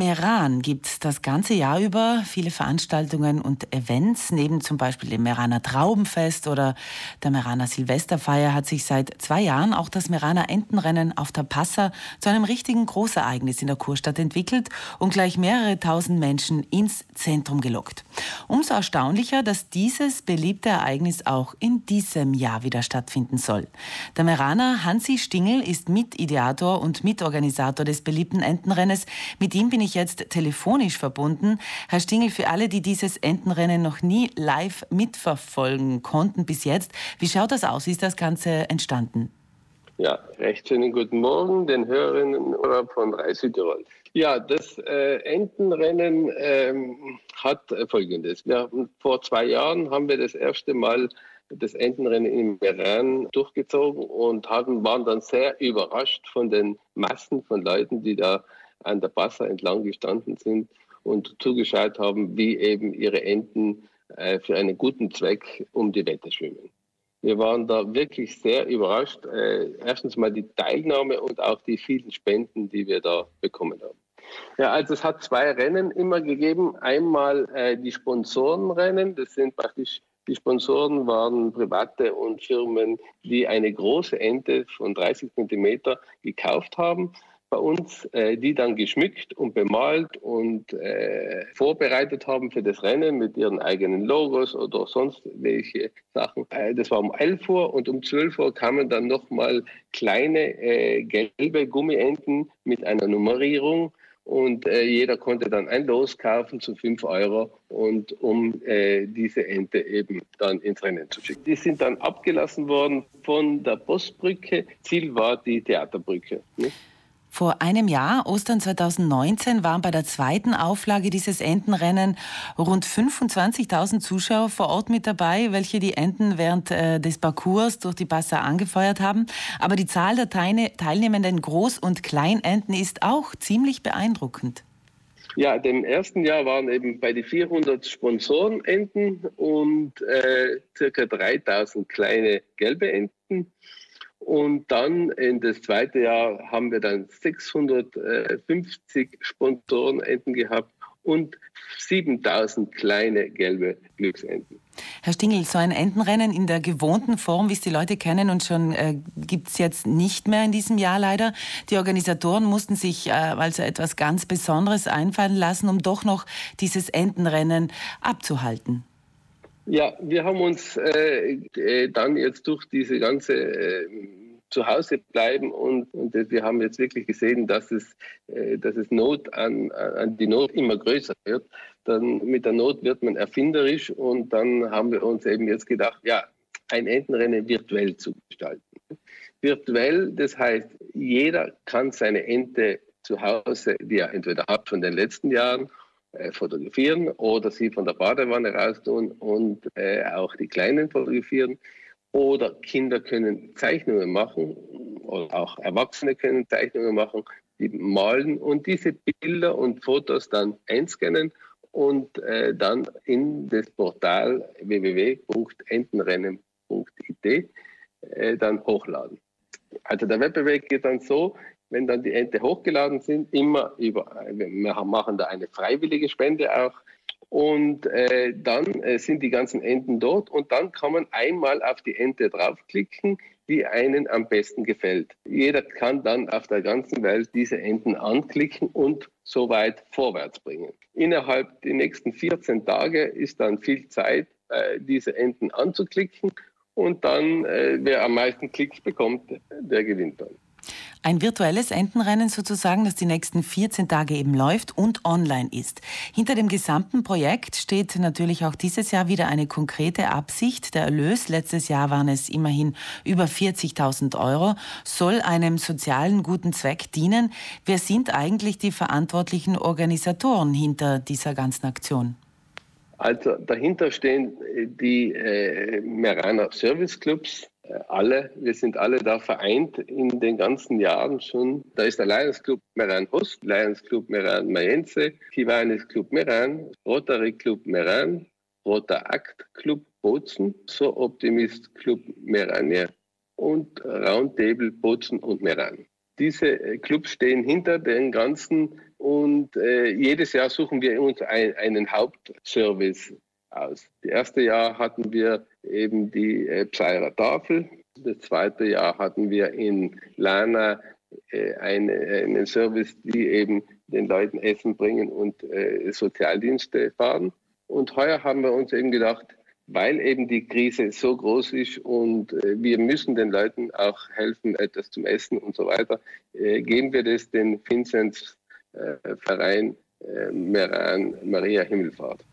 Meran gibt es das ganze Jahr über viele Veranstaltungen und Events. Neben zum Beispiel dem Meraner Traubenfest oder der Meraner Silvesterfeier hat sich seit zwei Jahren auch das Meraner Entenrennen auf der Passa zu einem richtigen Großereignis in der Kurstadt entwickelt und gleich mehrere tausend Menschen ins Zentrum gelockt. Umso erstaunlicher, dass dieses beliebte Ereignis auch in diesem Jahr wieder stattfinden soll. Der Meraner Hansi Stingel ist Mitideator und Mitorganisator des beliebten Entenrennes. Mit ihm bin ich jetzt telefonisch verbunden. Herr Stingel, für alle, die dieses Entenrennen noch nie live mitverfolgen konnten bis jetzt, wie schaut das aus? Wie ist das Ganze entstanden? Ja, recht schönen guten Morgen den Hörerinnen von Südtirol. Ja, das äh, Entenrennen ähm, hat Folgendes. Haben, vor zwei Jahren haben wir das erste Mal das Entenrennen in Meran durchgezogen und hatten, waren dann sehr überrascht von den Massen von Leuten, die da an der Passa entlang gestanden sind und zugeschaut haben, wie eben ihre Enten äh, für einen guten Zweck um die Wette schwimmen. Wir waren da wirklich sehr überrascht. Äh, erstens mal die Teilnahme und auch die vielen Spenden, die wir da bekommen haben. Ja, also es hat zwei Rennen immer gegeben. Einmal äh, die Sponsorenrennen, das sind praktisch die Sponsoren waren private und Firmen, die eine große Ente von 30 Zentimeter gekauft haben bei uns, äh, die dann geschmückt und bemalt und äh, vorbereitet haben für das Rennen mit ihren eigenen Logos oder sonst welche Sachen. Äh, das war um 11 Uhr und um 12 Uhr kamen dann nochmal kleine äh, gelbe Gummienten mit einer Nummerierung und äh, jeder konnte dann ein Los kaufen zu 5 Euro und um äh, diese Ente eben dann ins Rennen zu schicken. Die sind dann abgelassen worden von der Postbrücke. Ziel war die Theaterbrücke. Nicht? Vor einem Jahr, Ostern 2019, waren bei der zweiten Auflage dieses Entenrennen rund 25.000 Zuschauer vor Ort mit dabei, welche die Enten während äh, des Parcours durch die Passa angefeuert haben. Aber die Zahl der teilnehmenden Groß- und Kleinenten ist auch ziemlich beeindruckend. Ja, im ersten Jahr waren eben bei den 400 Sponsorenenten und äh, circa 3000 kleine gelbe Enten. Und dann in das zweite Jahr haben wir dann 650 Sponsorenenten gehabt und 7000 kleine gelbe Glücksenten. Herr Stingel, so ein Entenrennen in der gewohnten Form, wie es die Leute kennen und schon äh, gibt es jetzt nicht mehr in diesem Jahr leider. Die Organisatoren mussten sich äh, also etwas ganz Besonderes einfallen lassen, um doch noch dieses Entenrennen abzuhalten. Ja, wir haben uns äh, äh, dann jetzt durch diese ganze äh, Zuhause bleiben und, und wir haben jetzt wirklich gesehen, dass es, äh, dass es Not an, an die Not immer größer wird. Dann mit der Not wird man erfinderisch und dann haben wir uns eben jetzt gedacht, ja, ein Entenrennen virtuell zu gestalten. Virtuell, das heißt, jeder kann seine Ente zu Hause, die er entweder hat von den letzten Jahren äh, fotografieren oder sie von der Badewanne raustun und äh, auch die Kleinen fotografieren. Oder Kinder können Zeichnungen machen oder auch Erwachsene können Zeichnungen machen, die malen und diese Bilder und Fotos dann einscannen und äh, dann in das Portal www.entenrennen.it äh, dann hochladen. Also der Wettbewerb geht dann so, wenn dann die Ente hochgeladen sind, immer über, wir machen da eine freiwillige Spende auch. Und äh, dann äh, sind die ganzen Enten dort und dann kann man einmal auf die Ente draufklicken, die einen am besten gefällt. Jeder kann dann auf der ganzen Welt diese Enten anklicken und so weit vorwärts bringen. Innerhalb der nächsten 14 Tage ist dann viel Zeit, äh, diese Enten anzuklicken und dann, äh, wer am meisten Klicks bekommt, der gewinnt dann. Ein virtuelles Entenrennen sozusagen, das die nächsten 14 Tage eben läuft und online ist. Hinter dem gesamten Projekt steht natürlich auch dieses Jahr wieder eine konkrete Absicht. Der Erlös, letztes Jahr waren es immerhin über 40.000 Euro, soll einem sozialen guten Zweck dienen. Wer sind eigentlich die verantwortlichen Organisatoren hinter dieser ganzen Aktion? Also dahinter stehen die äh, Meraner Service Clubs, alle, wir sind alle da vereint in den ganzen Jahren schon. Da ist der Lions Club Meran Ost, Lions Club Meran Mayense, Kiwanis Club Meran, Rotary Club Meran, Roter Akt Club Bozen, So Optimist Club Meranier und Roundtable Bozen und Meran. Diese Clubs stehen hinter den ganzen Und äh, jedes Jahr suchen wir uns ein, einen Hauptservice aus. Das erste Jahr hatten wir eben die äh, Tafel. Das zweite Jahr hatten wir in Lana äh, eine, einen Service, die eben den Leuten Essen bringen und äh, Sozialdienste fahren. Und heuer haben wir uns eben gedacht, weil eben die Krise so groß ist und äh, wir müssen den Leuten auch helfen, etwas zum Essen und so weiter, äh, geben wir das den Vinzenz äh, Verein äh, Meran Maria Himmelfahrt.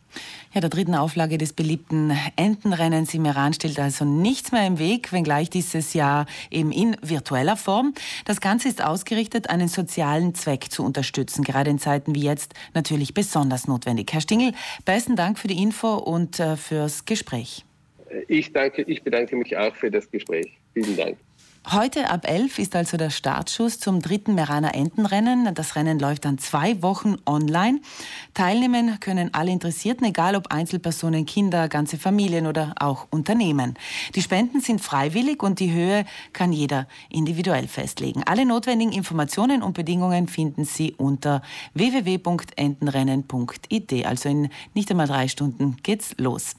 Ja, der dritten Auflage des beliebten Entenrennens im Iran stellt also nichts mehr im Weg, wenngleich dieses Jahr eben in virtueller Form. Das Ganze ist ausgerichtet, einen sozialen Zweck zu unterstützen, gerade in Zeiten wie jetzt natürlich besonders notwendig. Herr Stingel, besten Dank für die Info und äh, fürs Gespräch. Ich danke, ich bedanke mich auch für das Gespräch. Vielen Dank. Heute ab 11 ist also der Startschuss zum dritten Meraner Entenrennen. Das Rennen läuft dann zwei Wochen online. Teilnehmen können alle Interessierten, egal ob Einzelpersonen, Kinder, ganze Familien oder auch Unternehmen. Die Spenden sind freiwillig und die Höhe kann jeder individuell festlegen. Alle notwendigen Informationen und Bedingungen finden Sie unter www.entenrennen.it. Also in nicht einmal drei Stunden geht's los.